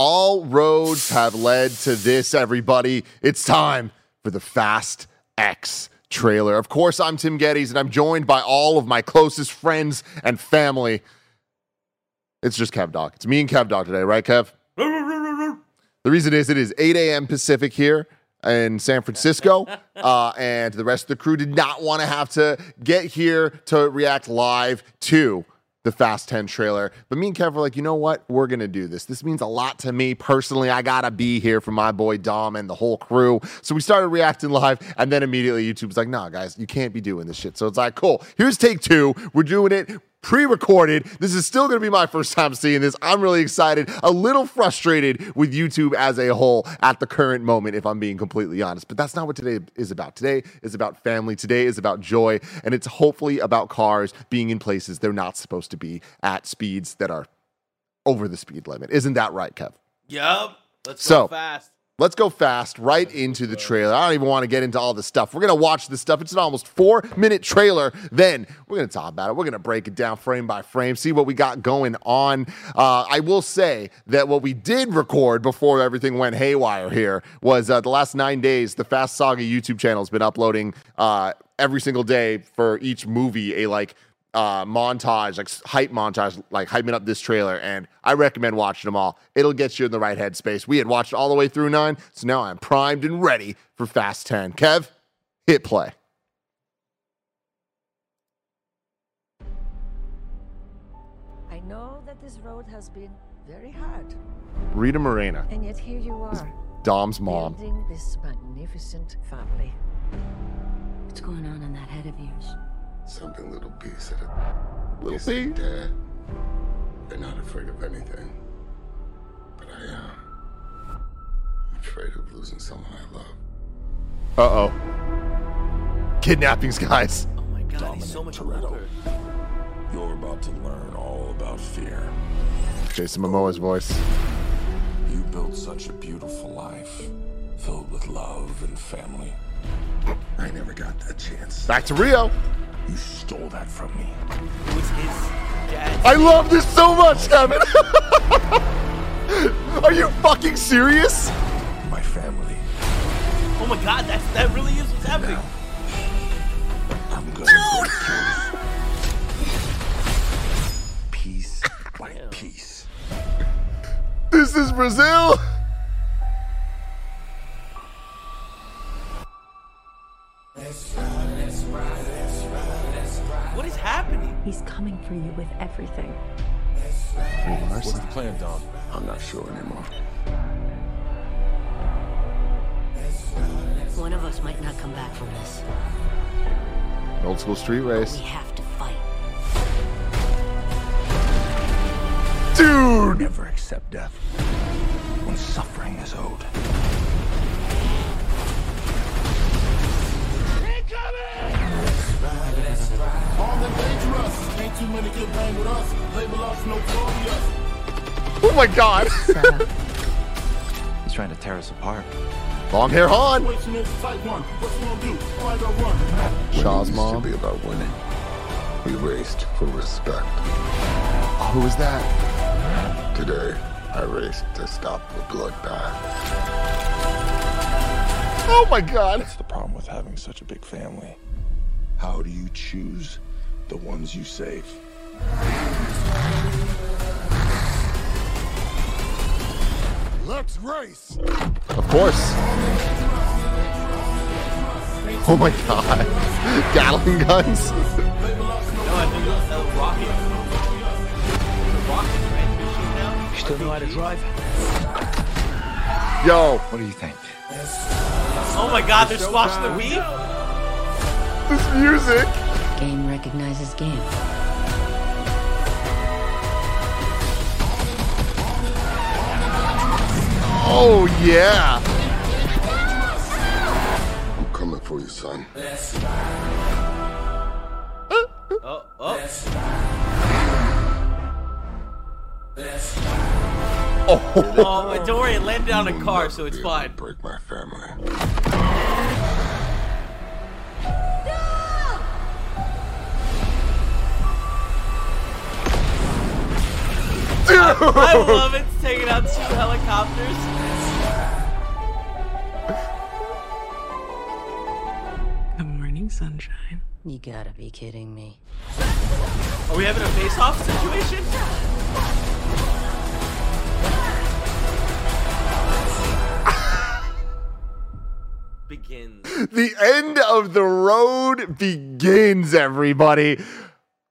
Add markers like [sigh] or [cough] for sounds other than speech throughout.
All roads have led to this, everybody. It's time for the Fast X trailer. Of course, I'm Tim Gettys, and I'm joined by all of my closest friends and family. It's just Kev Doc. It's me and Kev Doc today, right, Kev? The reason is it is 8 a.m. Pacific here in San Francisco, [laughs] uh, and the rest of the crew did not want to have to get here to react live to the Fast 10 trailer. But me and Kev were like, you know what? We're going to do this. This means a lot to me personally. I got to be here for my boy Dom and the whole crew. So we started reacting live, and then immediately YouTube's like, nah, guys, you can't be doing this shit. So it's like, cool, here's take two. We're doing it pre-recorded. This is still going to be my first time seeing this. I'm really excited. A little frustrated with YouTube as a whole at the current moment, if I'm being completely honest. But that's not what today is about. Today is about family. Today is about joy, and it's hopefully about cars being in places they're not supposed to be at speeds that are over the speed limit. Isn't that right, Kev? Yup. Let's So- go fast. Let's go fast right into the trailer. I don't even want to get into all the stuff. We're going to watch this stuff. It's an almost four minute trailer. Then we're going to talk about it. We're going to break it down frame by frame, see what we got going on. Uh, I will say that what we did record before everything went haywire here was uh, the last nine days, the Fast Saga YouTube channel has been uploading uh, every single day for each movie a like uh, montage, like hype montage, like hyping up this trailer. And I recommend watching them all. It'll get you in the right headspace. We had watched all the way through nine, so now I'm primed and ready for Fast 10. Kev, hit play. I know that this road has been very hard, Rita Moreno, and yet here you are, Dom's mom. building this magnificent family. What's going on in that head of yours? Something little B said it. Little He said, B? Dad, you're not afraid of anything. But I am. I'm afraid of losing someone I love. Uh oh. Kidnappings, guys. Oh my god, he's so much older. You're about to learn all about fear. Jason Momoa's voice. You built such a beautiful life, filled with love and family. I never got that chance. Back to Rio. You stole that from me. It was his dad. I love this so much, Kevin. [laughs] Are you fucking serious? My family. oh my god, that's, that really is what's happening. I'm gonna [laughs] Piece by piece. This is Brazil. What is happening? He's coming for you with everything. What's the plan, Dom? I'm not sure anymore. One of us might not come back from this. An Old school street race. We have to fight. Dude. Never accept death when suffering is owed. Oh my god. He's trying to tear us apart. Long hair Han. Shaw's It used to mom. be about winning. We raced for respect. Oh, who is that? Today, I raced to stop the bloodbath. Oh my god. That's the problem with having such a big family. How do you choose the ones you save? Let's race! Of course. Oh my god. [laughs] Gatling guns. No, I think it Rocket. The Rocket, right? You're shooting out? You still know how to drive? Yo, What do you think? Oh my god, they're squashing the Wii? this music. Game recognizes game. Oh yeah. I'm coming for you, son. Oh, [laughs] oh. Oh, Oh, but don't worry, it landed on a car, so it's Be able to fine. Break my family. Dude. I [laughs] love it. It's taking out two helicopters. Good morning, sunshine. You gotta be kidding me. Are we having a face-off situation? [laughs] Begins. the end of the road begins, everybody.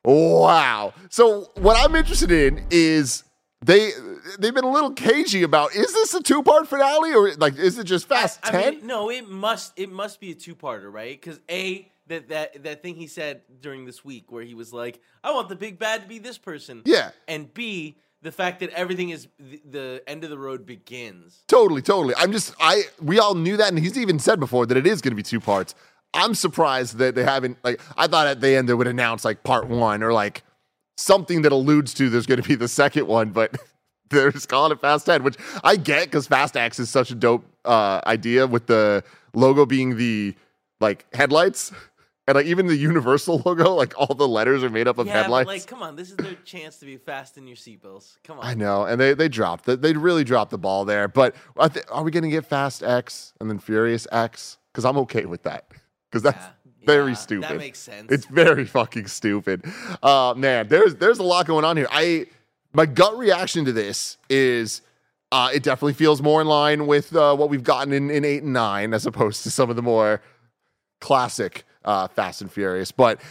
Wow. So what I'm interested in is they they've been a little cagey about is this a two part finale or like is it just Fast I Ten? mean, no, it must it must be a two-parter, right? Because a that that that thing he said during this week where he was like, "I want the big bad to be this person," yeah, and b the fact that everything is the, the end of the road begins. totally, totally. I'm just I we all knew that, and he's even said before that it is going to be two parts. I'm surprised that they haven't like I thought at the end they would announce like part one or like something that alludes to there's going to be the second one, but [laughs] they're just calling it Fast 10, which I get because Fast X is such a dope uh, idea with the logo being the like headlights. And like even the Universal [laughs] logo, like all the letters are made up of yeah, headlights. like, come on, this is their chance to be fast in your seatbelts. Come on. I know, and they they dropped. They really dropped the ball there. But I thi- are we going to get Fast X and then Furious X? Because I'm okay with that. Because that's Yeah, very yeah, stupid. That makes sense. It's very fucking stupid. Uh man, there's there's a lot going on here. I my gut reaction to this is uh it definitely feels more in line with uh, what we've gotten in, in eight and nine as opposed to some of the more classic uh Fast and Furious. But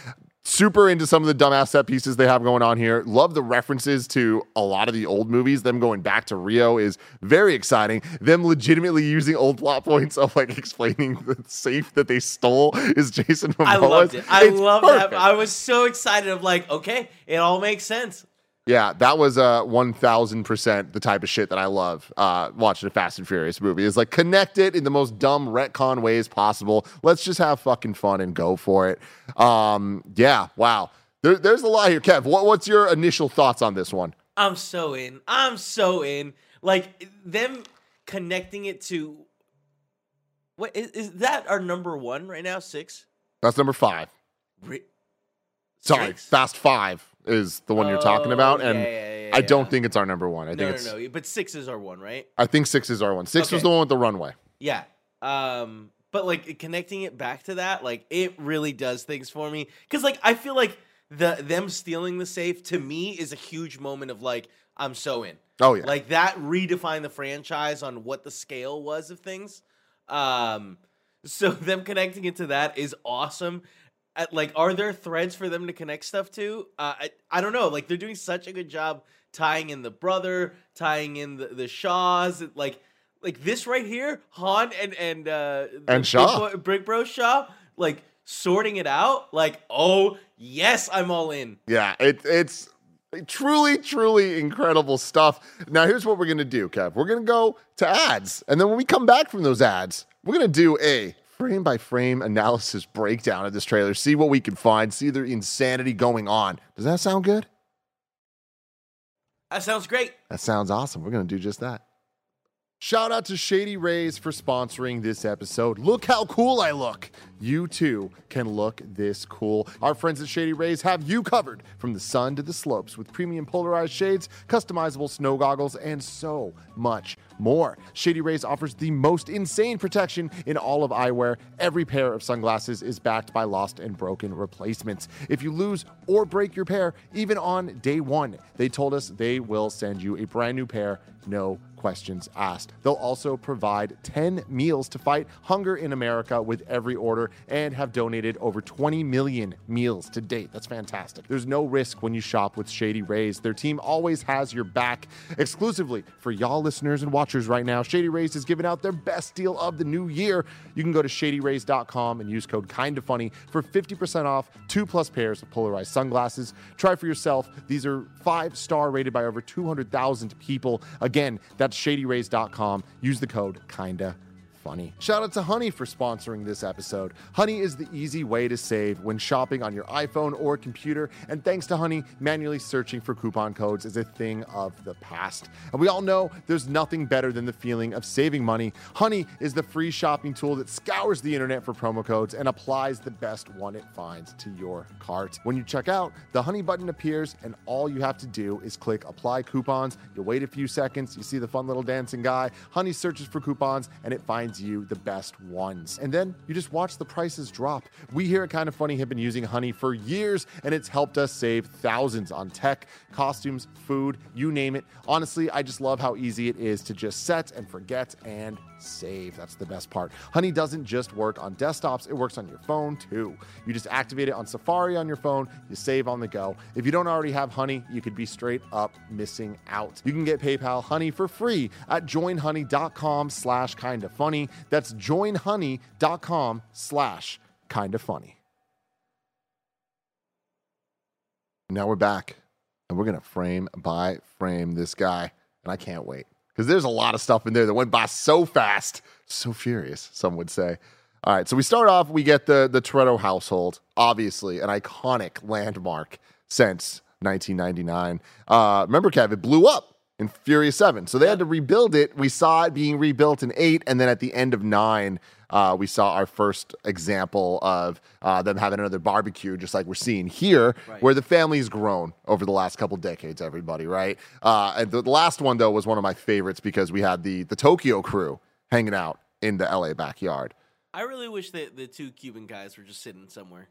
super into some of the dumbass set pieces they have going on here. Love the references to a lot of the old movies. Them going back to Rio is very exciting. Them legitimately using old plot points of like explaining the safe that they stole is Jason Momoa. I loved it. I It's loved that. I was so excited. of like, okay, it all makes sense. Yeah, that was uh, 1000% the type of shit that I love uh, watching a Fast and Furious movie. Is like connect it in the most dumb retcon ways possible. Let's just have fucking fun and go for it. Um, yeah, wow. There, there's a lot here. Kev, what, what's your initial thoughts on this one? I'm so in. I'm so in. Like them connecting it to what is, is that our number one right now? Six. That's number five. Re- Sorry, Six? Fast Five is the one you're talking about. Oh, And yeah, yeah, yeah, I don't think it's our number one. I think No, it's, no, no. But six is our one, right? I think six is our one. Six was the one with the runway. Yeah. Um, but like connecting it back to that, like it really does things for me. Cause like I feel like the them stealing the safe to me is a huge moment of like I'm so in. Oh, yeah. Like that redefined the franchise on what the scale was of things. Um, so [laughs] them connecting it to that is awesome. At, like, are there threads for them to connect stuff to? Uh, I I don't know. Like they're doing such a good job tying in the brother, tying in the, the Shaws. Like like this right here, Han and and uh, And Big Shaw. Bro- Brick Bro Shaw, like sorting it out. Like oh yes, I'm all in. Yeah, it, it's truly, truly incredible stuff. Now, here's what we're going to do, Kev. We're going to go to ads. And then when we come back from those ads, we're going to do a frame by frame analysis breakdown of this trailer, see what we can find, see the insanity going on. Does that sound good? That sounds great. That sounds awesome. We're going to do just that. Shout out to Shady Rays for sponsoring this episode. Look how cool I look. You too can look this cool. Our friends at Shady Rays have you covered from the sun to the slopes with premium polarized shades, customizable snow goggles, and so much more. Shady Rays offers the most insane protection in all of eyewear. Every pair of sunglasses is backed by lost and broken replacements. If you lose or break your pair, even on day one, they told us they will send you a brand new pair, no questions asked. They'll also provide 10 meals to fight hunger in America with every order and have donated over 20 million meals to date. That's fantastic. There's no risk when you shop with Shady Rays. Their team always has your back. Exclusively for y'all listeners and watchers right now, Shady Rays is giving out their best deal of the new year. You can go to shadyrays.com and use code kinda funny for 50% off two plus pairs of polarized sunglasses. Try for yourself. These are five star rated by over 200,000 people. Again, that's shadyrays.com. Use the code kinda funny. Shout out to Honey for sponsoring this episode. Honey is the easy way to save when shopping on your iPhone or computer, and thanks to Honey, manually searching for coupon codes is a thing of the past. And we all know there's nothing better than the feeling of saving money. Honey is the free shopping tool that scours the internet for promo codes and applies the best one it finds to your cart. When you check out, the Honey button appears, and all you have to do is click apply coupons. You wait a few seconds, you see the fun little dancing guy. Honey searches for coupons, and it finds you the best ones. And then you just watch the prices drop. We here at Kind of Funny have been using Honey for years, and it's helped us save thousands on tech, costumes, food, you name it. Honestly, I just love how easy it is to just set and forget and save. That's the best part. Honey doesn't just work on desktops, it works on your phone too. You just activate it on Safari on your phone, you save on the go. If you don't already have Honey, you could be straight up missing out. You can get PayPal Honey for free at joinhoney.com slash kinda funny. That's joinhoney.com slash kinda funny. Now we're back and we're going to frame by frame this guy. And I can't wait because there's a lot of stuff in there that went by so fast, so furious, some would say. All right, so we start off, we get the, the Toretto household, obviously an iconic landmark since 1999. Uh, remember, Kev, it blew up in Furious 7. So they had to rebuild it. We saw it being rebuilt in 8, and then at the end of 9, uh, we saw our first example of uh, them having another barbecue, just like we're seeing here, Right. where the family's grown over the last couple decades. Everybody, right? Uh, and the last one though was one of my favorites because we had the the Tokyo crew hanging out in the LA backyard. I really wish that the two Cuban guys were just sitting somewhere.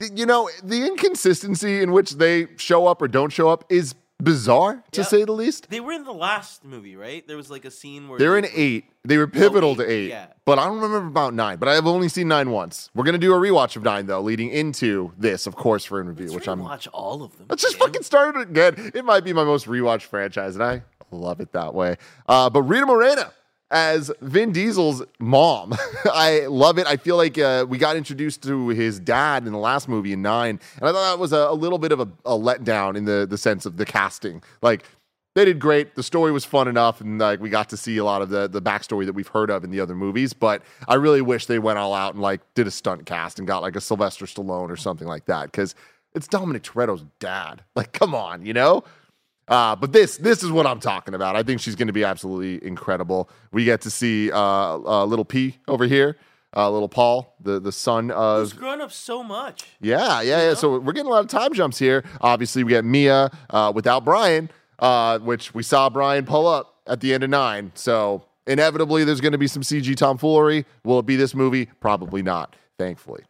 You know, the inconsistency in which they show up or don't show up is bizarre, to Yep. say the least. They were in the last movie, right? There was like a scene where They're in they- eight. They were pivotal eight, to eight, yeah. but I don't remember about nine. But I've only seen nine once. We're gonna do a rewatch of nine though, leading into this, of course, for in review, Let's which I'm. watch all of them. Let's just Tim. fucking start it again. It might be my most rewatched franchise, and I love it that way. Uh, but Rita Moreno as Vin Diesel's mom, [laughs] I love it. I feel like uh, we got introduced to his dad in the last movie in nine, and I thought that was a, a little bit of a, a letdown in the the sense of the casting. Like they did great. The story was fun enough, and like we got to see a lot of the the backstory that we've heard of in the other movies. But I really wish they went all out and like did a stunt cast and got like a Sylvester Stallone or something like that because it's Dominic Toretto's dad. Like, come on, you know. Uh, but this this is what I'm talking about. I think she's going to be absolutely incredible. We get to see uh, uh, little P over here, uh, little Paul, the the son Who's of grown up so much? yeah, yeah, yeah. So we're getting a lot of time jumps here. Obviously, we get Mia uh, without Brian, uh, which we saw Brian pull up at the end of nine. So inevitably, there's going to be some CG tomfoolery. Will it be this movie? Probably not. Thankfully.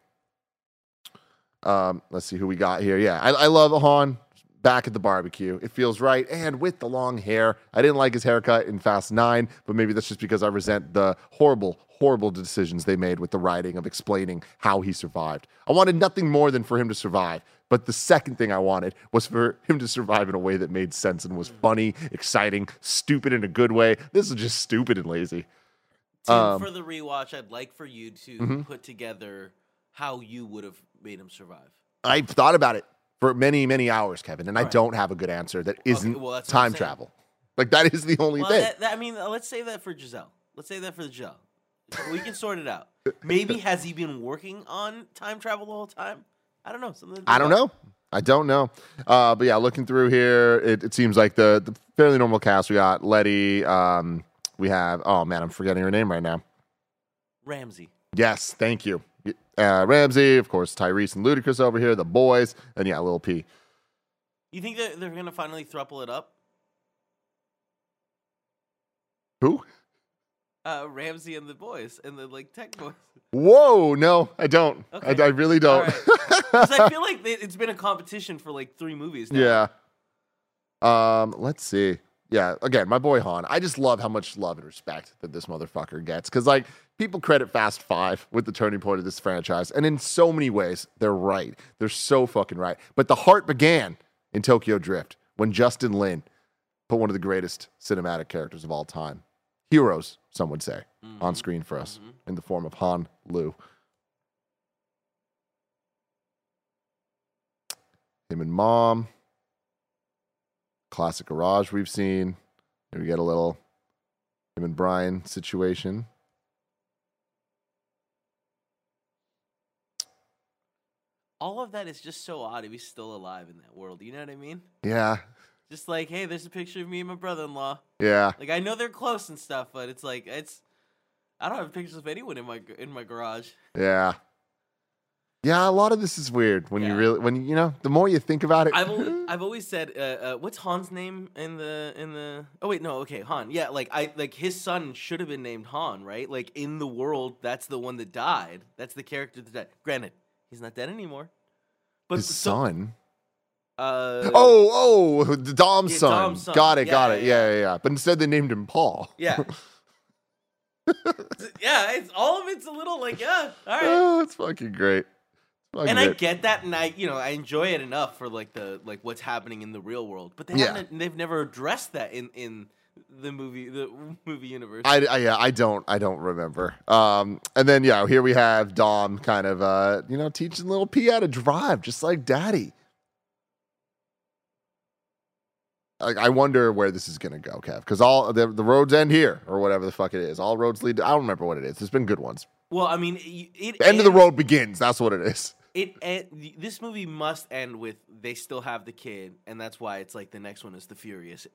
Um, let's see who we got here. Yeah, I, I love Han back at the barbecue. It feels right, and with the long hair. I didn't like his haircut in Fast Nine, but maybe that's just because I resent the horrible, horrible decisions they made with the writing of explaining how he survived. I wanted nothing more than for him to survive. But the second thing I wanted was for him to survive in a way that made sense and was funny, exciting, stupid in a good way. This is just stupid and lazy. Tim, Um, for the rewatch, I'd like for you to Mhm. put together how you would have made him survive. I've thought about it for many, many hours, Kevin, and I right. don't have a good answer that isn't well, what I'm time travel. Like that is the only Well, thing. that, that, I mean, let's say that for Giselle. Let's say that for Giselle. We can sort it out. Maybe has he been working on time travel the whole time? I don't know. Something I don't know. I don't know. Uh, but yeah, looking through here, it, it seems like the, the fairly normal cast. We got Letty. Um, we have, oh man, I'm forgetting her name right now. Ramsey. Yes, thank you. Uh, Ramsey, of course, Tyrese and Ludacris over here, the boys, and yeah, Lil P. You think that they're gonna finally thruple it up? Who? Uh, Ramsey and the boys and the like tech boys. Whoa, no, I don't. Okay. I, I really don't. All right. [laughs] I feel like it's been a competition for like three movies. Now. Yeah. Um, let's see. Yeah, again, my boy Han. I just love how much love and respect that this motherfucker gets. Cause like people credit Fast Five with the turning point of this franchise. And in so many ways, they're right. They're so fucking right. But the heart began in Tokyo Drift when Justin Lin put one of the greatest cinematic characters of all time. Heroes, some would say, mm-hmm. on screen for us mm-hmm. in the form of Han Lue. Him and mom classic garage we've seen. We get a little him and Brian situation. All of that is just so odd He's still alive in that world. You know what I mean? Yeah. Just like, hey, there's a picture of me and my brother in law. Yeah. Like I know they're close and stuff, but it's like it's I don't have pictures of anyone in my in my garage. Yeah. Yeah, a lot of this is weird when you really when you know, the more you think about it. I've always, [laughs] I've always said, uh, uh, what's Han's name in the in the? Oh wait, no, okay, Han. Yeah, like I like his son should have been named Han, right? Like in the world, that's the one that died. That's the character that died. Granted, he's not dead anymore. But his so- son. Uh, Oh, oh, the Dom's Yeah, son. Dom's son. Got it, got Yeah, it. yeah, Yeah, yeah, yeah. But instead they named him Paul. yeah. [laughs] yeah, it's all of it's a little like yeah, all right. Oh, it's fucking great. Fucking and I get that, and I, you know, I enjoy it enough for like the like what's happening in the real world. But they Yeah. haven't, they've never addressed that in in the movie the [laughs] movie universe. I, I yeah, I don't I don't remember. Um, and then yeah, here we have Dom kind of uh, you know, teaching little P how to drive, just like Daddy. Like I wonder where this is gonna go, Kev, because all the, the roads end here or whatever the fuck it is. All roads lead. To, I don't remember what it is. There's been good ones. well, I mean, it, end of the road begins. That's what it is. It en- this movie must end with they still have the kid, and that's why it's like the next one is the Furious.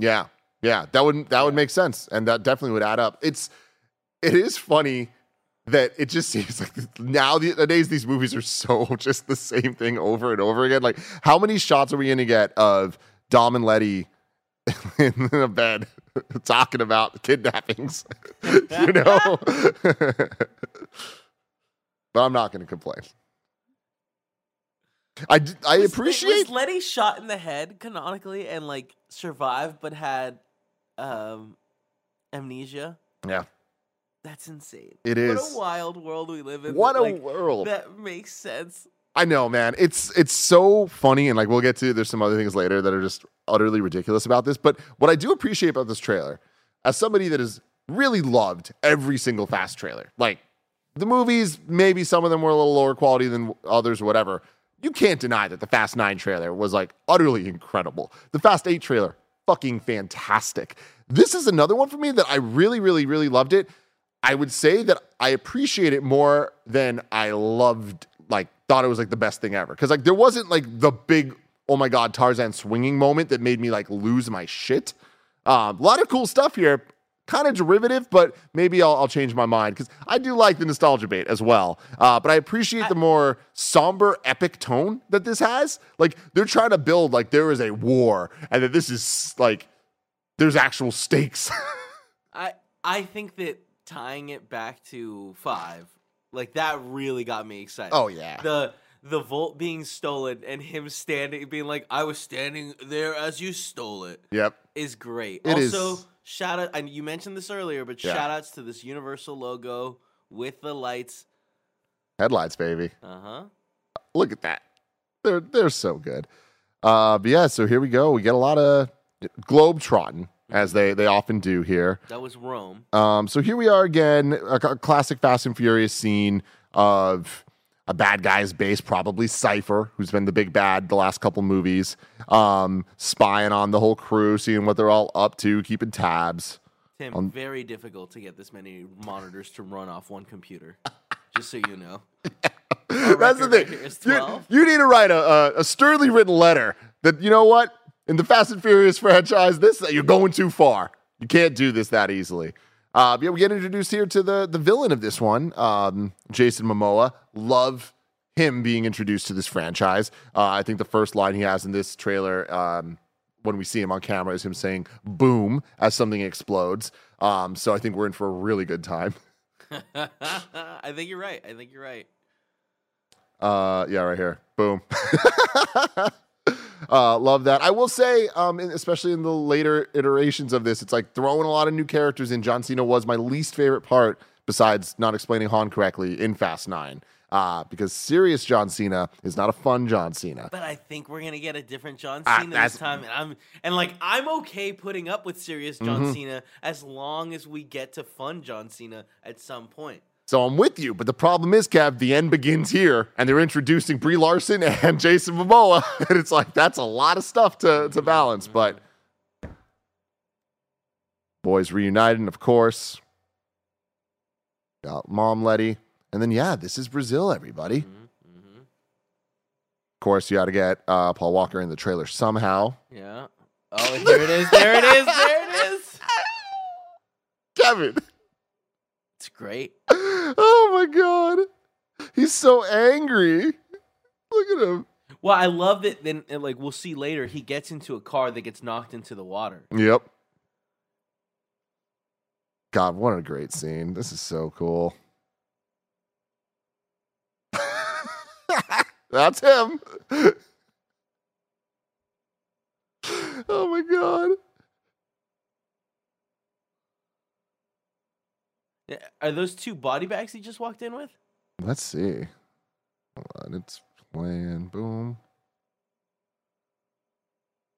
Yeah, yeah, that would that would make sense, and that definitely would add up. It's it is funny that it just [laughs] seems like now nowadays these movies are so [laughs] just the same thing over and over again. Like, how many shots are we going to get of Dom and Letty [laughs] in a bed talking about kidnappings? you know, but I'm not going to complain. I, I Was- appreciate was Letty shot in the head canonically and like survived, but had um amnesia. yeah That's insane. It What is. a wild world we live in. What that, a like, world. That makes sense. I know, man. It's it's so funny, and like we'll get to. There's some other things later that are just utterly ridiculous about this. But what I do appreciate about this trailer, as somebody that has really loved every single Fast trailer, like the movies, maybe some of them were a little lower quality than others, or whatever. You can't deny that the Fast Nine trailer was like utterly incredible. The Fast Eight trailer, fucking fantastic. This is another one for me that I really, really, really loved it. I would say that I appreciate it more than I loved, like, thought it was like the best thing ever. Cause like there wasn't like the big, oh my God, Tarzan swinging moment that made me like lose my shit. Um, a lot of cool stuff here, kind of derivative, but maybe I'll, I'll change my mind because I do like the nostalgia bait as well. Uh, but I appreciate the more somber, epic tone that this has. Like they're trying to build like there is a war and that this is like there's actual stakes. [laughs] I I think that tying it back to five, like that really got me excited. Oh, yeah. The the vault being stolen and him standing being like, I was standing there as you stole it yep. is great. It is. Shout out and you mentioned this earlier, but Yeah. shout outs to this universal logo with the lights. Headlights, baby. Uh-huh. Look at that. They're they're so good. Uh, but yeah, so here we go. We get a lot of globe trotting as they they often do here. That was Rome. Um, so here we are again, a, a classic Fast and Furious scene of a bad guy's base, probably Cipher, who's been the big bad the last couple movies, um, spying on the whole crew, seeing what they're all up to, keeping tabs. Tim, On- very difficult to get this many monitors to run off one computer. [laughs] just so you know. [laughs] That's the thing. right here is You, you need to write a, a, a sternly written letter that you know what in the Fast and Furious franchise, this you're going too far. You can't do this that easily. Uh, yeah, we get introduced here to the the villain of this one, um, Jason Momoa. Love him being introduced to this franchise. Uh, I think the first line he has in this trailer. Um, when we see him on camera, is him saying "boom" as something explodes. Um, so I think we're in for a really good time. [laughs] I think you're right. I think you're right. Uh, yeah, right here. Boom. [laughs] uh, love that. I will say, um, especially in the later iterations of this, it's like throwing a lot of new characters in. John Cena was my least favorite part, besides not explaining Han correctly in Fast Nine. Uh, because serious John Cena is not a fun John Cena. But I think we're gonna get a different John Ah, Cena that's- this time, and I'm and like I'm okay putting up with serious John Mhm. Cena as long as we get to fun John Cena at some point. So I'm with you, but the problem is, Kev, the end begins here, and they're introducing Brie Larson [laughs] and Jason Momoa, [laughs] and it's like that's a lot of stuff to to balance. But boys reunited, of course. Got Mom Letty, and then yeah, this is Brazil, everybody. Mm-hmm, course, you got to get uh, Paul Walker in the trailer somehow. Yeah. Oh, here it is. There it is. There it is. [laughs] Kevin. It's great. [gasps] Oh my god. He's so angry. Look at him. Well, I love that. Then, like, we'll see later. He gets into a car that gets knocked into the water. Yep. God, what a great scene. This is so cool. [laughs] That's him. [laughs] oh my god. Are those two body bags he just walked in with? Let's see. Hold on, it's playing. Boom.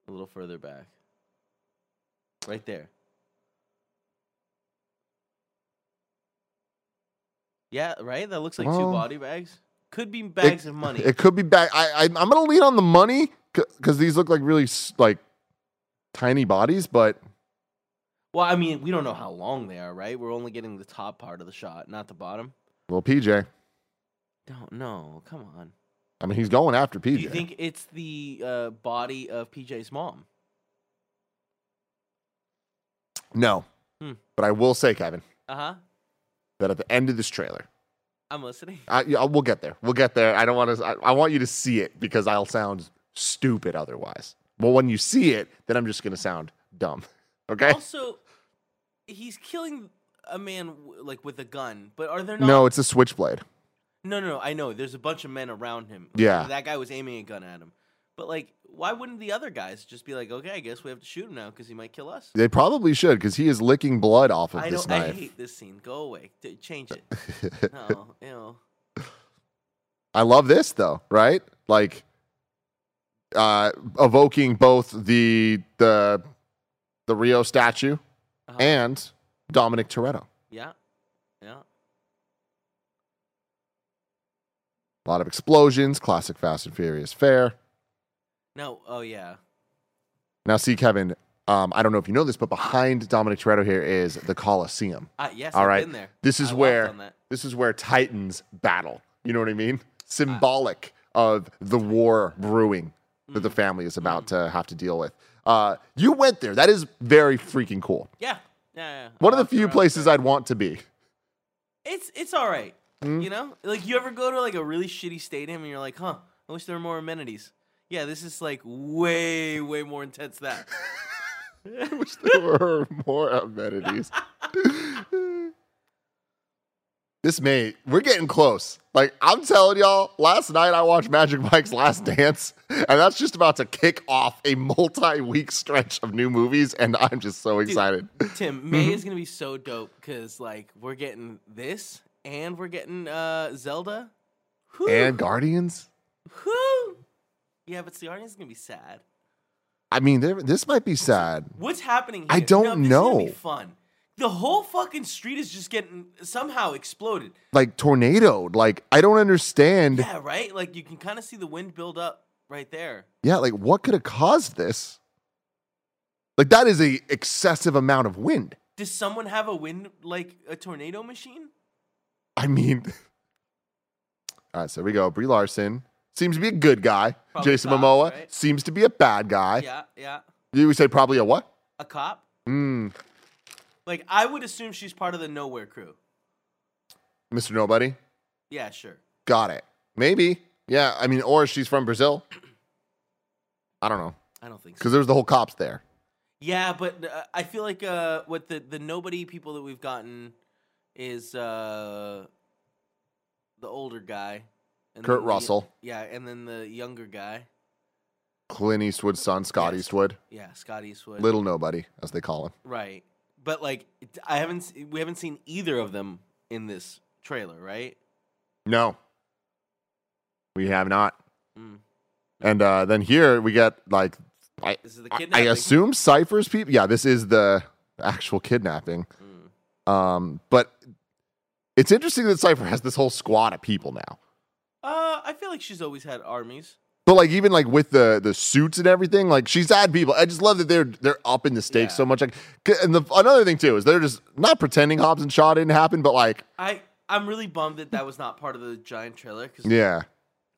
A little further back. Right there. Yeah, right. That looks like two body bags. Could be bags of money. It could be back. I, I I'm gonna lean on the money because these look like really like tiny bodies, but well, I mean, we don't know how long they are, right? We're only getting the top part of the shot, not the bottom. well, PJ. Don't know. Come on. I mean, he's going after PJ. Do you think it's the uh, body of PJ's mom? no, Hmm. but I will say, Kevin, Uh huh. that at the end of this trailer, I'm listening. I, yeah, we'll get there. We'll get there. I don't want to. I, I want you to see it because I'll sound stupid otherwise. Well, when you see it, then I'm just gonna sound dumb. [laughs] Okay? Also, he's killing a man like with a gun, but are there not? No, it's a switchblade. no, no, no. I know. There's a bunch of men around him. Yeah. that guy was aiming a gun at him. But like, why wouldn't the other guys just be like, okay, I guess we have to shoot him now because he might kill us? They probably should because he is licking blood off of I this don't. I hate this scene. Go away. Change it. [laughs] no, ew. I love this though, right? Like uh evoking both the the the Rio statue Uh-huh. and Dominic Toretto. Yeah, yeah. A lot of explosions, classic Fast and Furious fare. No. Oh yeah. Now see Kevin, um, I don't know if you know this, but behind Dominic Toretto here is the Coliseum. Uh, yes, all right? I've been there. This is I where this is where Titans battle. You know what I mean? Symbolic of the war brewing that Mm. the family is about to have to deal with. Uh, you went there. That is very freaking cool. Yeah, yeah. yeah. One of the few places. I'd want to be. It's it's all right. Hmm? You know, like you ever go to like a really shitty stadium and you're like, huh, I wish there were more amenities. Yeah, this is like way way more intense. than That [laughs] I wish there were more amenities. [laughs] this may we're getting close. Like I'm telling y'all, last night I watched Magic Mike's Last Dance, and that's just about to kick off a multi-week stretch of new movies, and I'm just so excited. Tim [laughs] May is gonna be so dope because like we're getting this and we're getting uh Zelda. Whew, and Guardians. whew. Yeah, but the audience is gonna be sad. I mean, this might be sad. What's happening? Here? I don't no, this Is gonna know. fun. The whole fucking street is just getting somehow exploded. Like tornadoed. Like I don't understand. Yeah, right. Like you can kind of see the wind build up right there. Yeah, like what could have caused this? Like that is a excessive amount of wind. Does someone have a wind like a tornado machine? I mean, [laughs] all right, so we go. Brie Larson seems to be a good guy. Probably Jason cop, Momoa right? seems to be a bad guy. Yeah, yeah. You would say probably a what? A cop. Mm, Like I would assume she's part of the Nowhere crew. Mr. Nobody. Yeah, sure. Got it. Maybe. Yeah. I mean, or she's from Brazil. [clears throat] I don't know I don't think so. because there was the whole cops there. Yeah, but uh, I feel like uh, what the the nobody people that we've gotten is uh, the older guy, and Kurt the- Russell. yeah, and then the younger guy. Clint Eastwood's son, Scott Yes. Eastwood. Yeah, Scott Eastwood. Little Nobody, as they call him. Right, but like I haven't we haven't seen either of them in this trailer, right? No, we have not. Mm. And uh, then here we get like I, This is the I- I assume Cipher's people. Yeah, this is the actual kidnapping. Mm. Um, but it's interesting that Cipher has this whole squad of people now. Uh, I feel like she's always had armies. But like even like with the the suits and everything, like she's had people. I just love that they're they're up in the stakes Yeah. so much. Like, and the another thing too is they're just not pretending Hobbs and Shaw didn't happen, but like I I'm really bummed that that was not part of the giant trailer because yeah,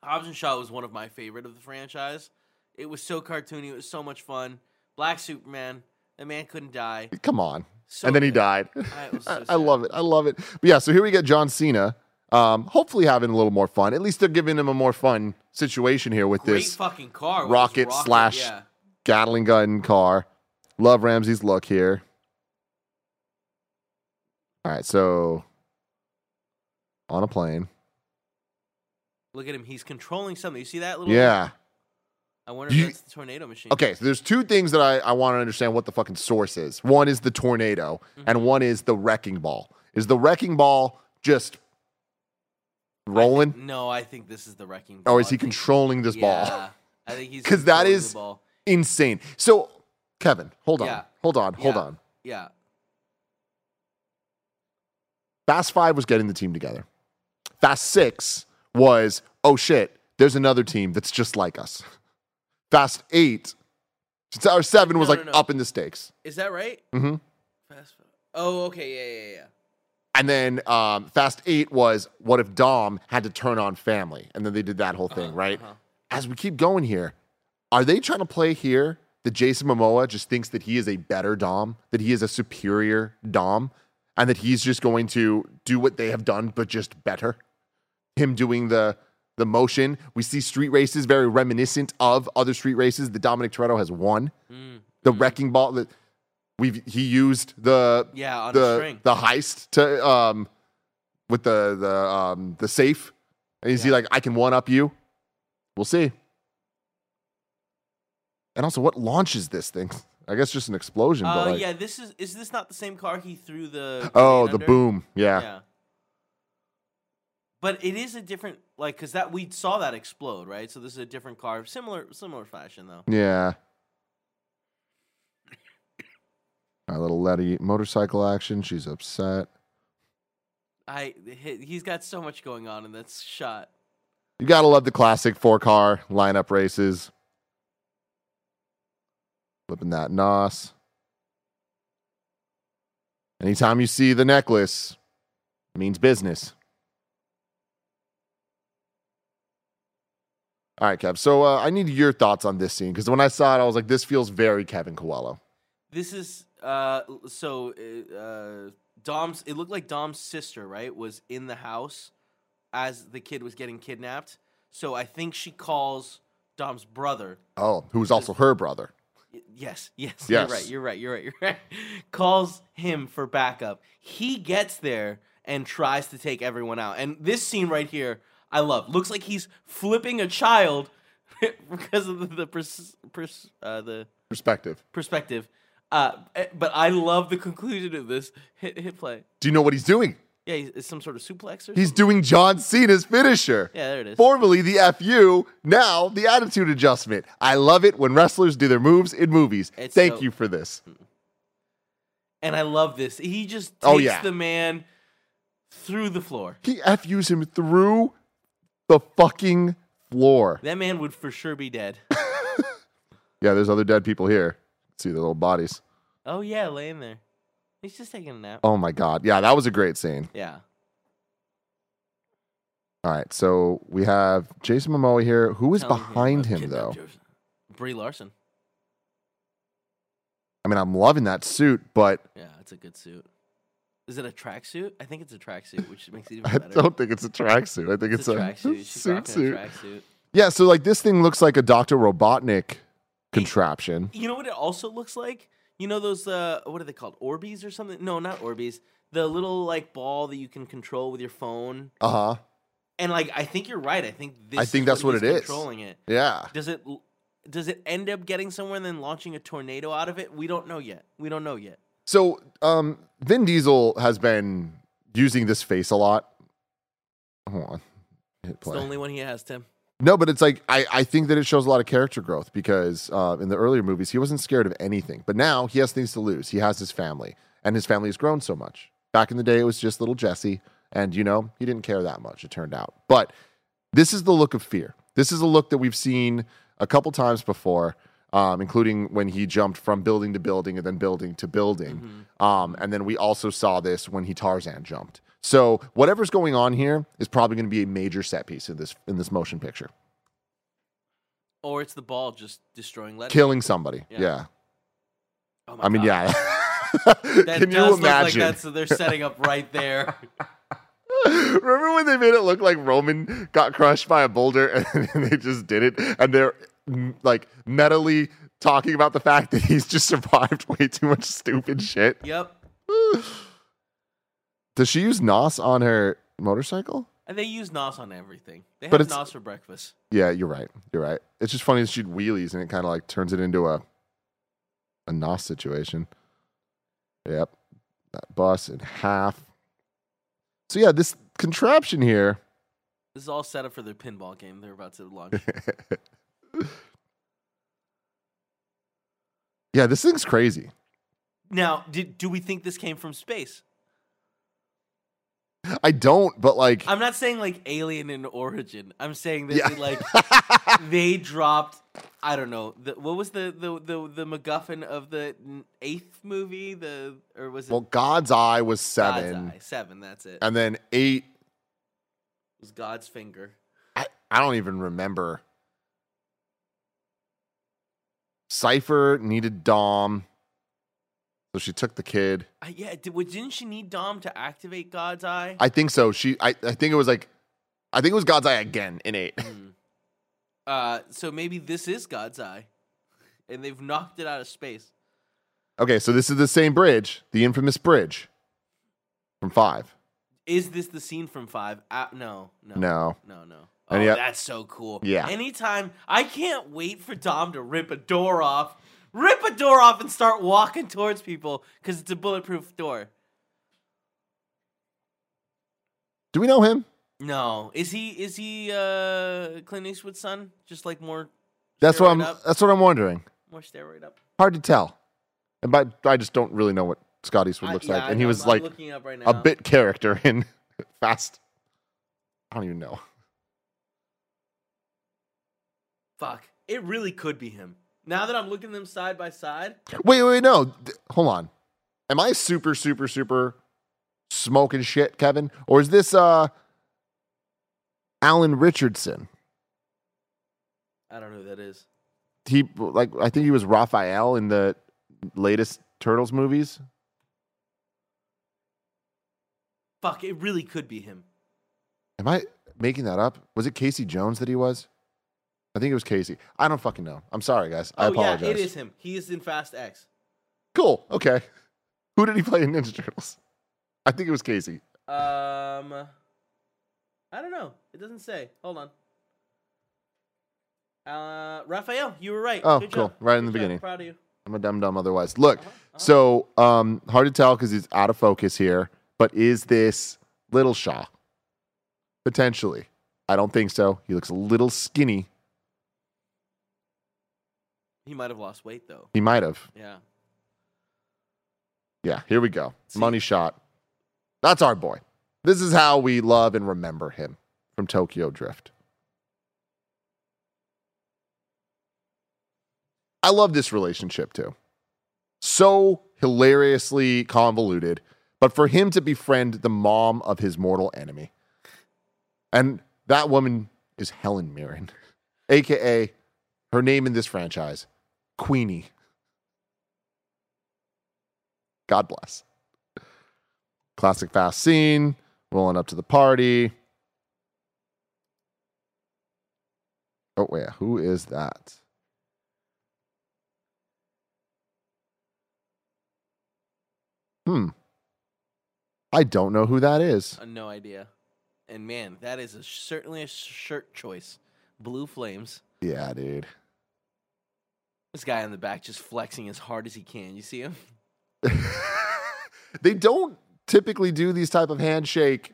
Hobbs and Shaw was one of my favorite of the franchise. It was so cartoony. It was so much fun. Black Superman. The man couldn't die. Come on. So and then he died. I, so [laughs] I love it. I love it. But yeah, so here we get John Cena. Um, hopefully having a little more fun. At least they're giving him a more fun situation here with Great this fucking car. with rocket, this slash Yeah. Gatling gun car. Love Ramsey's look here. All right, so on a plane. Look at him. He's controlling something. You see that little? Yeah. I wonder You- if that's the tornado machine. Okay, so there's two things that I, I want to understand what the fucking source is. One is the tornado, Mm-hmm. and one is the wrecking ball. Is the wrecking ball just rolling, No, I think this is the wrecking. ball. or ball. is I he think- controlling this ball? Yeah, I think he's [laughs] because that is ball. Insane. So, Kevin, hold on, Yeah. hold on, hold Yeah. on. Yeah. Fast Five was getting the team together. Fast Six was, oh shit, there's another team that's just like us. Fast Eight, or Seven was No, like no, up in the stakes. Is that right? Mm-hmm. Fast. Oh, okay. Yeah, yeah, yeah. And then um, Fast Eight was what if Dom had to turn on family? And then they did that whole thing, right? uh-huh. As we keep going here, are they trying to play here that Jason Momoa just thinks that he is a better Dom, that he is a superior Dom, and that he's just going to do what they have done, but just better? Him doing the the motion. We see street races very reminiscent of other street races that Dominic Toretto has won. Mm. The wrecking ball that we've he used the Yeah, the string. the heist to um with the the um the safe. And is he like, I can one up you? We'll see. And also, what launches this thing? [laughs] I guess just an explosion. Uh, but like, yeah. This is. Is this not the same car he threw the? oh, the under? boom. Yeah. Yeah. But it is a different, like, because that we saw that explode, right? So this is a different car, similar, similar fashion though. Yeah. Our little Letty motorcycle action. She's upset. I he- he's got so much going on in that shot. You gotta love the classic four car lineup races. Flipping that nos. Anytime you see the necklace, it means business. All right, Kev. So uh, I need your thoughts on this scene because when I saw it, I was like, this feels very Kevin Coello. This is uh so uh, uh Dom's it looked like Dom's sister, right, was in the house as the kid was getting kidnapped. So I think she calls Dom's brother. Oh, who was also her brother. Yes, yes, Yes. you're right, you're right, you're right, you're right. [laughs] calls him for backup. He gets there and tries to take everyone out. And this scene right here, I love. Looks like he's flipping a child [laughs] because of the the pers- pers- uh, the Perspective. perspective. Uh, eh, but I love the conclusion of this. [laughs] Hit hit play. Do you know what he's doing? Yeah, he's, it's some sort of suplex or He's something? doing John Cena's finisher. Yeah, there it is. Formerly the FU, now the attitude adjustment. I love it when wrestlers do their moves in movies. It's Thank you for this. and I love this. He just takes Oh, yeah. the man through the floor. He FUs him through the fucking floor. That man would for sure be dead. [laughs] Yeah, there's other dead people here. See the little bodies. oh yeah, laying there. He's just taking a nap. Oh my god. Yeah, that was a great scene. Yeah. All right, so we have Jason Momoa here. Who is Telling behind about him though? Brie Larson. I mean, I'm loving that suit, but Yeah, it's a good suit. Is it a tracksuit? I think it's a tracksuit, which [laughs] makes it even better. I don't think it's a tracksuit. I think it's, it's, a tracksuit. She's [laughs] suit suit. a tracksuit. Yeah, so like this thing looks like a Dr. Robotnik contraption. You know what it also looks like? You know those uh what are they called? Orbeez or something? No, not Orbeez. The little like ball that you can control with your phone. Uh-huh. And like I think you're right. I think this I think is that's what he's it is. Controlling it. Yeah. Does it does it end up getting somewhere and then launching a tornado out of it? We don't know yet. We don't know yet. So, um, Vin Diesel has been using this face a lot. Hold on. Hit It's the only one he has, Tim. No, but it's like I, I think that it shows a lot of character growth because uh, in the earlier movies he wasn't scared of anything, but now he has things to lose. He has his family, and his family has grown so much. Back in the day, it was just little Jesse, and you know he didn't care that much. It turned out, but this is the look of fear. This is a look that we've seen a couple times before, um, including when he jumped from building to building and then building to building, um, and then we also saw this when he Tarzan jumped. So whatever's going on here is probably going to be a major set piece in this in this motion picture. Or it's the ball just destroying. Killing somebody. Yeah. Yeah. Oh my I mean, God. yeah. [laughs] [laughs] That Can does you look like imagine? that, so they're setting up right there. [laughs] Remember when they made it look like Roman got crushed by a boulder and they just did it? And they're mm, like metally talking about the fact that he's just survived way too much stupid shit. yep. Does she use NOS on her motorcycle? And they use NOS on everything. They But have NOS for breakfast. Yeah, you're right. You're right. It's just funny that she'd wheelies and it kind of like turns it into a a NOS situation. Yep. That bus in half. So yeah, this contraption here. This is all set up for their pinball game they're about to launch. [laughs] yeah, this thing's crazy. now, did, do we think this came from space? I don't, but like I'm not saying like alien in origin. I'm saying that Yeah. they, like [laughs] they dropped. I don't know. The, what was the, the the the MacGuffin of the eighth movie? The or was it well, God's Eye was God's seven. Eye? Seven. That's it. And then eight, It was God's finger. I, I don't even remember. Cipher needed Dom. So she took the kid. Uh, yeah. Did, didn't she need Dom to activate God's Eye? I think so. She I, I think it was like I think it was God's Eye again in eight. Hmm. Uh, so maybe this is God's Eye, and they've knocked it out of space. Okay, so this is the same bridge, the infamous bridge from five. Is this the scene from Five? Uh, no, no, No. no, no. Oh, that's so cool. Yeah. Anytime, I can't wait for Dom to rip a door off, rip a door off, and start walking towards people because it's a bulletproof door. Do we know him? No, is he? Is he uh Clint Eastwood's son? Just like more. That's what I'm Up? that's what I'm wondering. More steroid up. Hard to tell. And but I just don't really know what Scott Eastwood I- looks yeah, like. I And he was I'm like right a bit character in [laughs] Fast. I don't even know. Fuck, it really could be him. Now that I'm looking them side by side, Wait, wait, no. Hold on. Am I super, super, super smoking shit, Kevin? Or is this uh Alan Ritchson? I don't know who that is. He like I think he was Raphael in the latest Turtles movies. Fuck, it really could be him. Am I making that up? Was it Casey Jones that he was? I think it was Casey. I don't fucking know. I'm sorry, guys. I oh apologize. yeah, it is him. He is in Fast X. Cool. Okay. [laughs] Who did he play in Ninja Turtles? I think it was Casey. Um, I don't know. It doesn't say. Hold on. Uh, Raphael, you were right. Oh, Good cool. job. Right in the job. beginning. Proud of you. I'm a dumb dumb otherwise. Look, Uh-huh, so um, hard to tell because he's out of focus here. But is this Little Shaw? Potentially. I don't think so. He looks a little skinny. He might have lost weight though. He might have. Yeah. Yeah, here we go. See. Money shot. That's our boy. This is how we love and remember him from Tokyo Drift. I love this relationship too. So hilariously convoluted, but for him to befriend the mom of his mortal enemy. And that woman is Helen Mirren, aka her name in this franchise, Queenie. God bless. Classic fast scene, rolling up to the party. Oh, wait, who is that? Hmm. I don't know who that is. Uh, no idea. And man, that is a, certainly a shirt choice. Blue flames. Yeah, dude. This guy in the back just flexing as hard as he can. You see him? [laughs] they don't typically do these type of handshake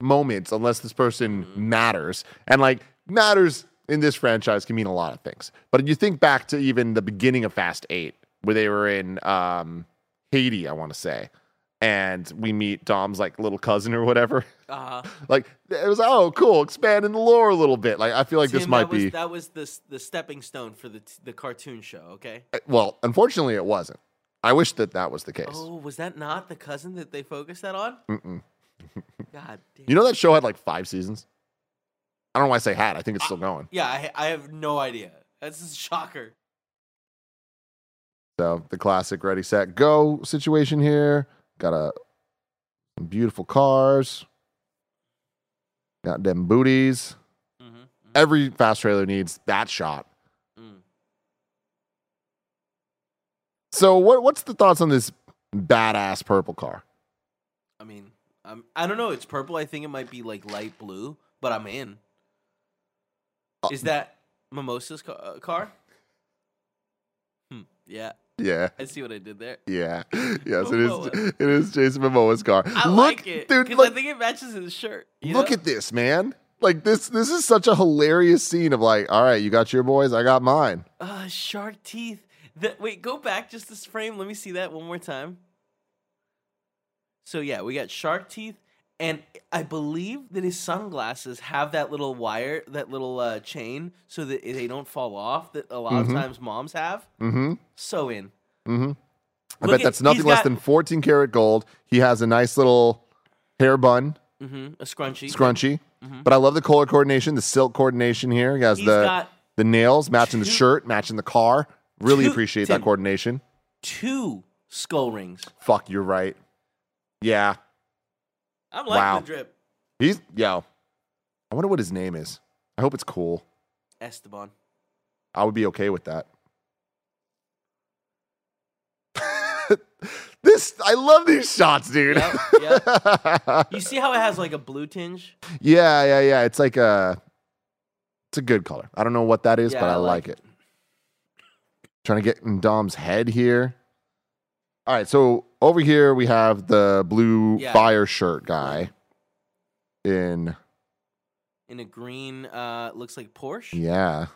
moments unless this person matters and like matters in this franchise can mean a lot of things but you think back to even the beginning of fast 8 where they were in um haiti i want to say and we meet dom's like little cousin or whatever Uh huh. [laughs] like it was oh cool expanding the lore a little bit like i feel like this might that was, be that was the the stepping stone for the the cartoon show. Okay. well unfortunately it wasn't i wish that that was the case Oh, was that not the cousin that they focused that on? Mm-mm. [laughs] God damn. You know that show had like five seasons. I don't know why I say had. I think it's still going. Yeah, I, I have no idea. That's a shocker. So the classic ready set go situation here. Got a beautiful cars. Got them booties. Mm-hmm. Every fast trailer needs that shot. Mm. So what what's the thoughts on this badass purple car? I mean, um, I don't know. It's purple. I think it might be like light blue, but I'm in. Uh, Is that Mimosa's uh, car? Hmm. Yeah, Yeah. I see what I did there. Yeah. Yes, it is it is Jason Momoa's car. I look, like it, dude, because look, I think it matches his shirt. look know? at this, man. Like this this is such a hilarious scene of like, all right, you got your boys, I got mine. Uh, shark teeth. The, wait, go back just this frame. Let me see that one more time. So yeah, we got shark teeth, and I believe that his sunglasses have that little wire, that little uh, chain, so that they don't fall off. That a lot of times moms have. Mm-hmm. So in. Mm-hmm. I Look bet at- that's nothing less got- than 14 karat gold. He has a nice little hair bun hmm a scrunchie. scrunchy. But I love the color coordination, the silk coordination here. He has He's the the nails matching the shirt, matching the car. Really two- appreciate that coordination. two skull rings. Fuck, you're right. Yeah. I'm liking Wow. the drip. He's yo. I wonder what his name is. I hope it's cool. Esteban. I would be okay with that. [laughs] this I love these shots, dude. Yep, [laughs] You see how it has like a blue tinge? yeah, yeah, yeah. It's like a it's a good color. I don't know what that is, Yeah, but I, I like like it. Trying to get in Dom's head here. All right, so over here we have the blue Yeah. fire shirt guy in In a green, uh, looks like Porsche. yeah.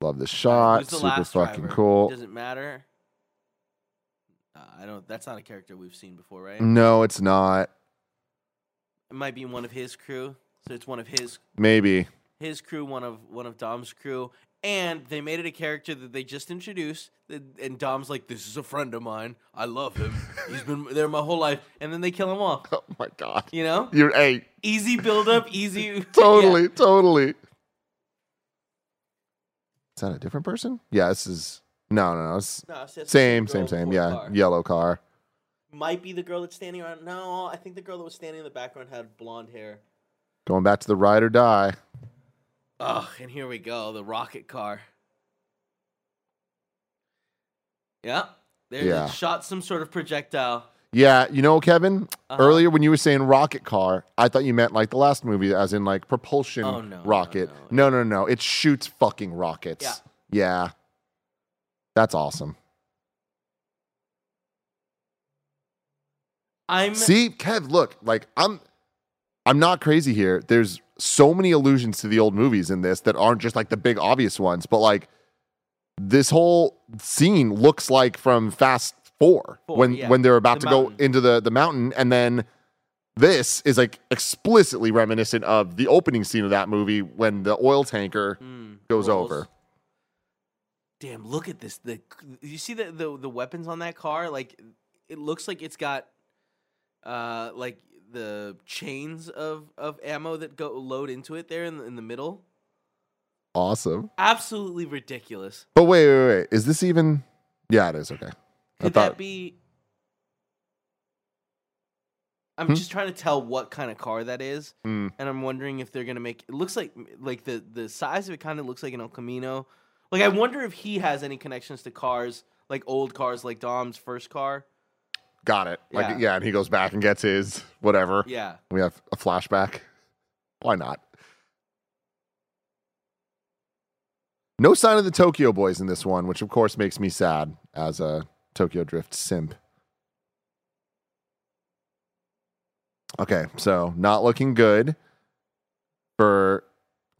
Love the shot. who's the Super fucking driver? cool. Doesn't matter. Uh, I don't. That's not a character we've seen before, right? No, it's not. It might be one of his crew. So it's one of his Maybe. his crew, one of one of Dom's crew, and they made it a character that they just introduced. And Dom's like, "This is a friend of mine. I love him. He's been there my whole life." And then they kill him off. [laughs] Oh my god. You know, You're hey, easy build up, easy. [laughs] [laughs] totally, totally. Is that a different person? Yeah, this is no, no, no. It's No, it's same, same, same. Yeah, car. yellow car. Might be the girl that's standing around. No, I think the girl that was standing in the background had blonde hair. Going back to the ride or die. Ugh, and here we go, the rocket car. Yeah, there Yeah. it shot some sort of projectile. Yeah, you know, Kevin. Uh-huh. Earlier when you were saying rocket car, I thought you meant like the last movie, as in like propulsion Oh, no, no, rocket. no. No, no, no, It shoots fucking rockets. Yeah. Yeah. That's awesome. I'm See, Kev, look, like I'm I'm not crazy here. There's so many allusions to the old movies in this that aren't just like the big obvious ones, but like this whole scene looks like from Fast 4, Four, when yeah. when they're about The to go into the the mountain and then this is like explicitly reminiscent of the opening scene of that movie when the oil tanker Mm, goes rolls. over. Damn, look at this. The you see the, the the weapons on that car? Like it looks like it's got uh like the chains of of ammo that go load into it there in the, in the middle. Awesome. Absolutely ridiculous. But wait, wait, wait. Is this even Yeah, it is. Okay. I Could thought- that be I'm Hmm? just trying to tell what kind of car that is, Hmm. and I'm wondering if they're gonna make. It looks like like the the size of it kind of looks like an El Camino. Like I wonder if he has any connections to cars, like old cars, like Dom's first car. Got it. Like Yeah. yeah, and he goes back and gets his whatever. Yeah, We have a flashback. Why not? No sign of the Tokyo Boys in this one, which of course makes me sad as a Tokyo Drift simp. Okay, so not looking good for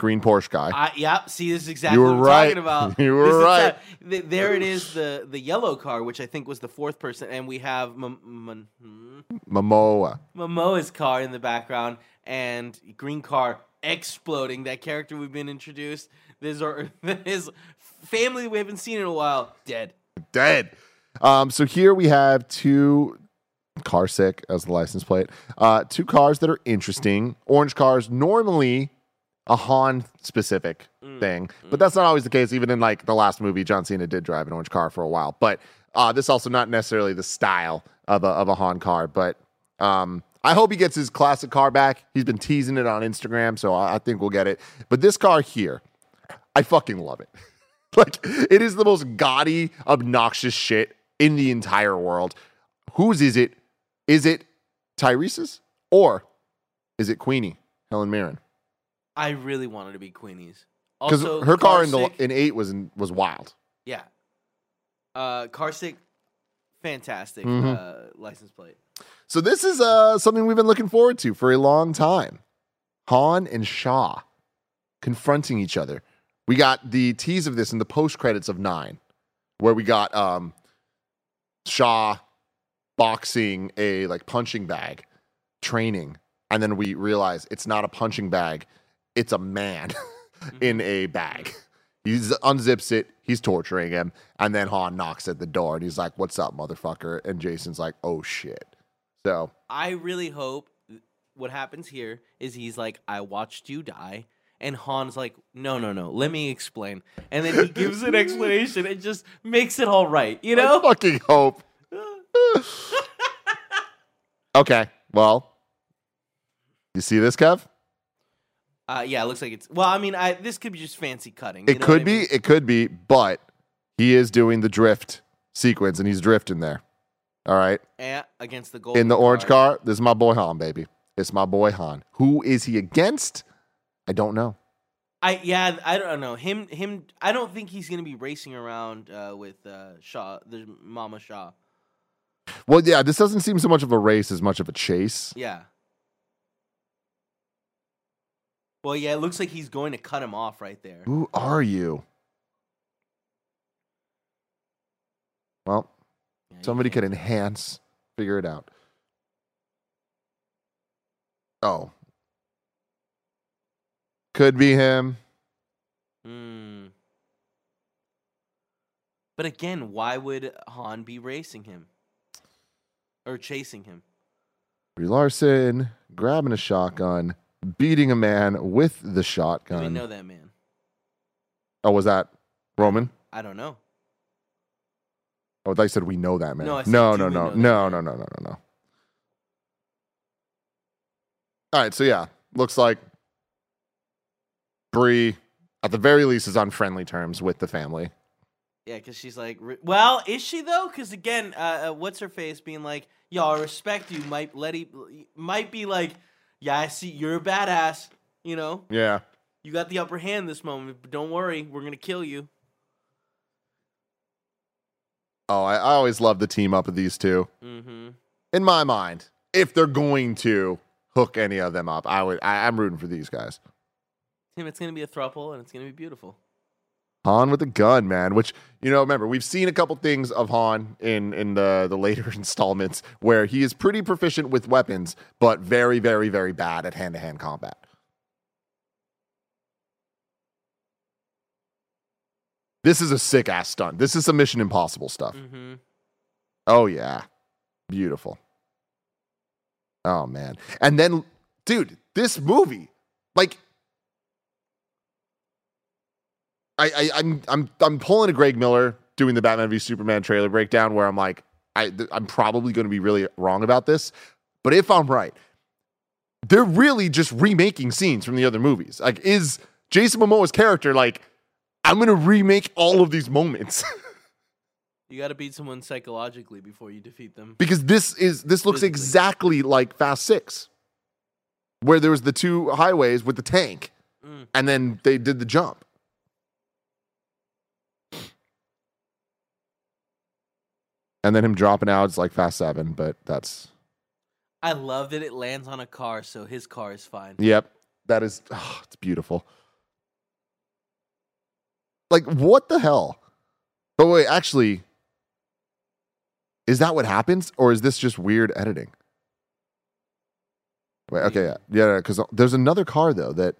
Green Porsche guy. I, yeah. See, this is exactly You were what I'm right. talking about. [laughs] You were This right. exact- th- there it is, the the yellow car, which I think was the fourth person, and we have M- M- hmm? Momoa. Momoa's car in the background and green car exploding. That character we've been introduced. There's our his family we haven't seen in a while. Dead. Dead. Um, so here we have two car sick as the license plate. Uh, two cars that are interesting. Orange cars normally a Han specific thing, but that's not always the case. Even in like the last movie, John Cena did drive an orange car for a while, but uh, this also not necessarily the style of a of a Han car. But um, I hope he gets his classic car back. He's been teasing it on Instagram, so I, I think we'll get it. But this car here, I fucking love it. [laughs] like it is the most gaudy, obnoxious shit in the entire world. Whose is it? Is it Tyrese's or is it Queenie Helen Mirren? I really wanted to be Queenie's. Because her car in the in eight was in, was wild. yeah. Uh, Carsick, fantastic Mhm. uh, license plate. So this is uh, something we've been looking forward to for a long time. Han and Shaw confronting each other. We got the tease of this in the post credits of nine, where we got um, Shaw boxing a like punching bag, training, and then we realize it's not a punching bag, it's a man [laughs] in mm-hmm. a bag. He unzips it, he's torturing him, and then Han knocks at the door and he's like, What's up, motherfucker? And Jason's like, Oh shit. So I really hope what happens here is he's like, I watched you die. And Han's like, no, no, no, let me explain. And then he gives an explanation and just makes it all right, you I know? fucking hope. [laughs] okay, well, you see this, Kev? Uh, yeah, it looks like it's. Well, I mean, I this could be just fancy cutting. It could what I be, mean? it could be, but he is doing the drift sequence and he's drifting there. All right. Eh, against the gold In the orange car, this is my boy Han, baby. It's my boy Han. Who is he against? I don't know. I yeah, I don't know him. Him, I don't think he's gonna be racing around uh, with uh, Shaw, the Mama Shaw. Well, yeah, this doesn't seem so much of a race as much of a chase. Yeah. Well, yeah, it looks like he's going to cut him off right there. Who are you? Well, Yeah, Somebody could enhance, figure it out. Oh. Could be him. Hmm. But again, why would Han be racing him or chasing him? Brie Larson grabbing a shotgun, beating a man with the Do we shotgun. know that man? Oh, was that Roman? I don't know. Oh, they said we know that man. No, I said, no, no, no, no, no, no, no, no, no. All right, so yeah, looks like Brie, at the very least, is on friendly terms with the family. Yeah, because she's like, well, is she though? Because again, uh, uh, what's her face being like, y'all respect you. Might let he, might be like, yeah, I see you're a badass. You know, Yeah. you got the upper hand this moment. But don't worry, we're gonna kill you. Oh, I, I always love the team up of these two. Mm-hmm. In my mind, if they're going to hook any of them up, I would. I, I'm rooting for these guys. Tim, it's gonna be a throuple, and it's gonna be beautiful. Han with a gun, man. Which you know, remember we've seen a couple things of Han in in the the later [laughs] installments where he is pretty proficient with weapons, but very, very, very bad at hand to hand combat. This is a sick ass stunt. This is some Mission Impossible stuff. Mm-hmm. Oh yeah, beautiful. Oh man, and then, dude, this movie, like, I, I I'm I'm I'm pulling a Greg Miller doing the Batman v Superman trailer breakdown where I'm like, I th- I'm probably going to be really wrong about this, but if I'm right, they're really just remaking scenes from the other movies. Like, is Jason Momoa's character like? I'm gonna remake all of these moments. [laughs] You got to beat someone psychologically before you defeat them. because this is this looks Physically. exactly like Fast Six, where there was the two highways with the tank, Mm. and then they did the jump. And then him dropping out is like Fast Seven, but that's I love that it lands on a car, so his car is fine. yep, that is oh, it's beautiful. Like what the hell? But wait, actually, is that what happens, or is this just weird editing? Wait, okay, yeah, yeah, because there's another car though that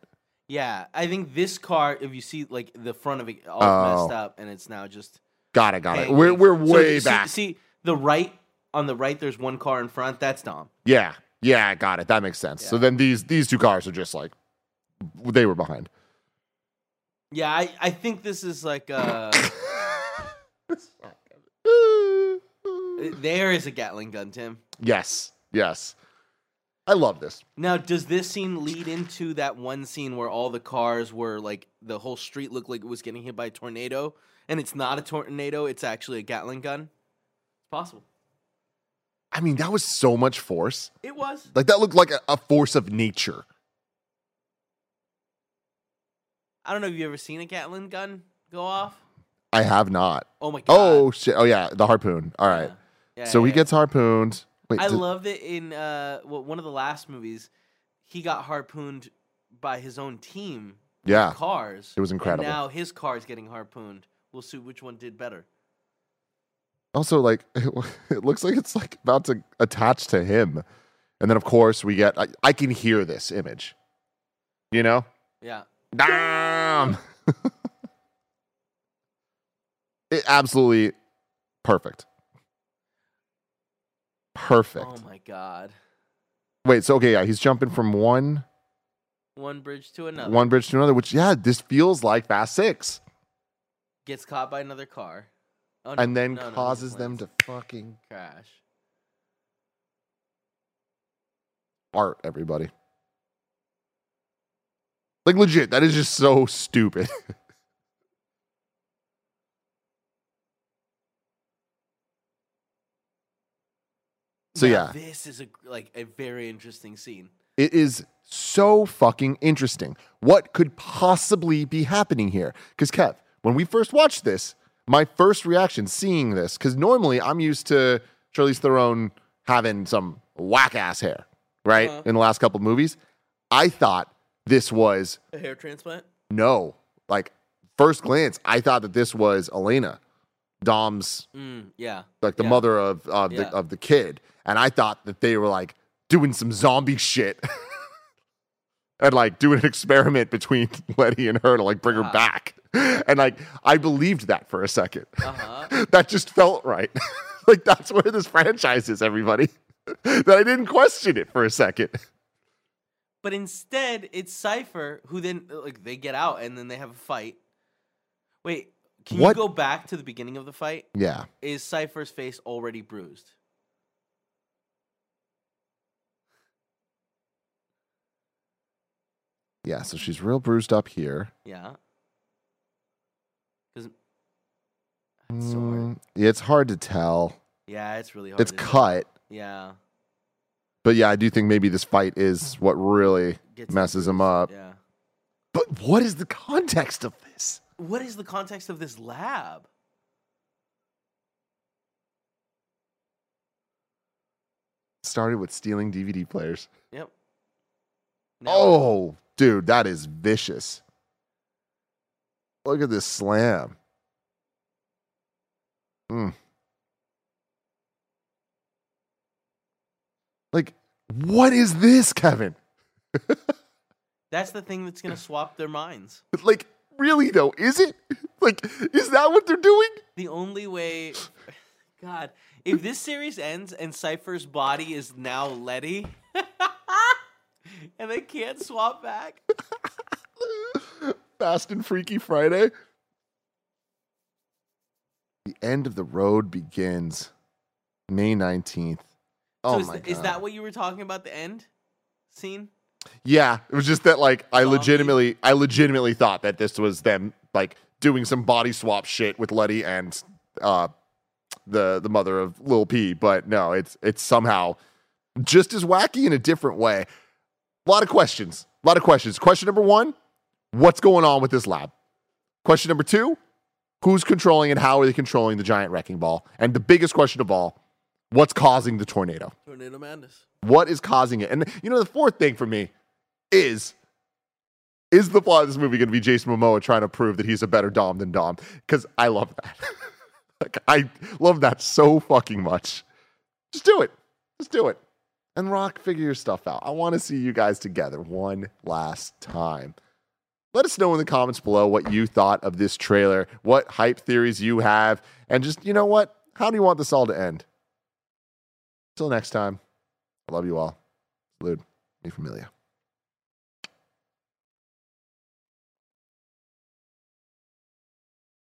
Yeah, I think this car, if you see like the front of it all Oh. messed up, and it's now just got it, got it. We're we're way see- back. See, the right on the right, there's one car in front. That's Dom. Yeah. Yeah, got it. That makes sense. So then these these two cars are just like they were behind. Yeah, I, I think this is like uh [laughs] there is a Gatling gun, Tim. yes. Yes. I love this. Now, does this scene lead into that one scene where all the cars were like the whole street looked like it was getting hit by a tornado, and it's not a tornado; it's actually a Gatling gun? It's possible. I mean, that was so much force. It was. Like that looked like a, a force of nature. I don't know if you ever seen a Gatling gun go off. I have not. Oh my god! Oh shit. Oh yeah, the harpoon. All right. Yeah, so yeah, he yeah. gets harpooned. Wait, I did- love that in uh well, one of the last movies, he got harpooned by his own team. Yeah. cars. It was incredible. now his car is getting harpooned. We'll see which one did better. also like [laughs] it looks like it's like about to attach to him. And then of course we get I, I can hear this image. You know? Yeah. Damn. [laughs] it absolutely perfect. Perfect. Oh my god. Wait, so okay, yeah, he's jumping from one One bridge to another. one bridge to another, which yeah, this feels like Fast Six, gets caught by another car. Oh, no, and then no, no, causes just them to fucking crash. art everybody. Like legit, that is just so stupid. [laughs] so Now, yeah, this is a like a very interesting scene. it is so fucking interesting. What could possibly be happening here? Because Kev, when we first watched this, my first reaction seeing this, because normally I'm used to Charlize Theron having some whack ass hair, right? Uh-huh. In the last couple of movies, I thought this was A hair transplant. no. Like first glance, I thought that this was Elena, Dom's Mm, yeah. like the Yeah. mother of of the Yeah. of the kid, and I thought that they were like doing some zombie shit. [laughs] And like doing an experiment between [laughs] Letty and her to like bring her Ah. back. [laughs] And like I believed that for a second. Uh huh. [laughs] that just felt right. [laughs] like that's where this franchise is, everybody. that I didn't question it for a second. But instead, it's Cipher who then like they get out and then they have a fight. Wait, can What- you go back to the beginning of the fight? Yeah. Is Cipher's face already bruised? Yeah. So she's real bruised up here. Yeah. Because it's hard. Mm, it's hard to tell. Yeah, it's really hard. It's to tell. cut. Yeah. But yeah, I do think maybe this fight is what really Gets messes him up. Yeah. But what is the context of this? What is the context of this lab? Started with stealing DVD players. Yep. Now- Oh, dude, that is vicious. Look at this slam. Mm. Like, what is this, Kevin? [laughs] That's the thing that's gonna swap their minds. Like, really though, is it? [laughs] Like, is that what they're doing? The only way, [laughs] God, if this series ends and Cipher's body is now Letty, and they can't swap back, Fast and Freaky Friday. The end of the road begins May 19th. Oh so is, my god. is that what you were talking about? The end scene? Yeah, it was just that like I legitimately I legitimately thought that this was them like doing some body swap shit with Letty and uh the the mother of Lil P, but no, it's it's somehow just as wacky in a different way. A lot of questions. A lot of questions. Question number 1, what's going on with this lab? Question number 2, who's controlling and how are they controlling the giant wrecking ball? And the biggest question of all, what's causing the tornado? Tornado Madness. What is causing it? And you know, the fourth thing for me is is the plot of this movie going to be Jason Momoa trying to prove that he's a better Dom than Dom? Because I love that. [laughs] like, I love that so fucking much. Just do it. Just do it. And Rock, figure your stuff out. I want to see you guys together one last time. Let us know in the comments below what you thought of this trailer, what hype theories you have, and just, you know what? How do you want this all to end? Till next time, I love you all. Salute. Mi familia.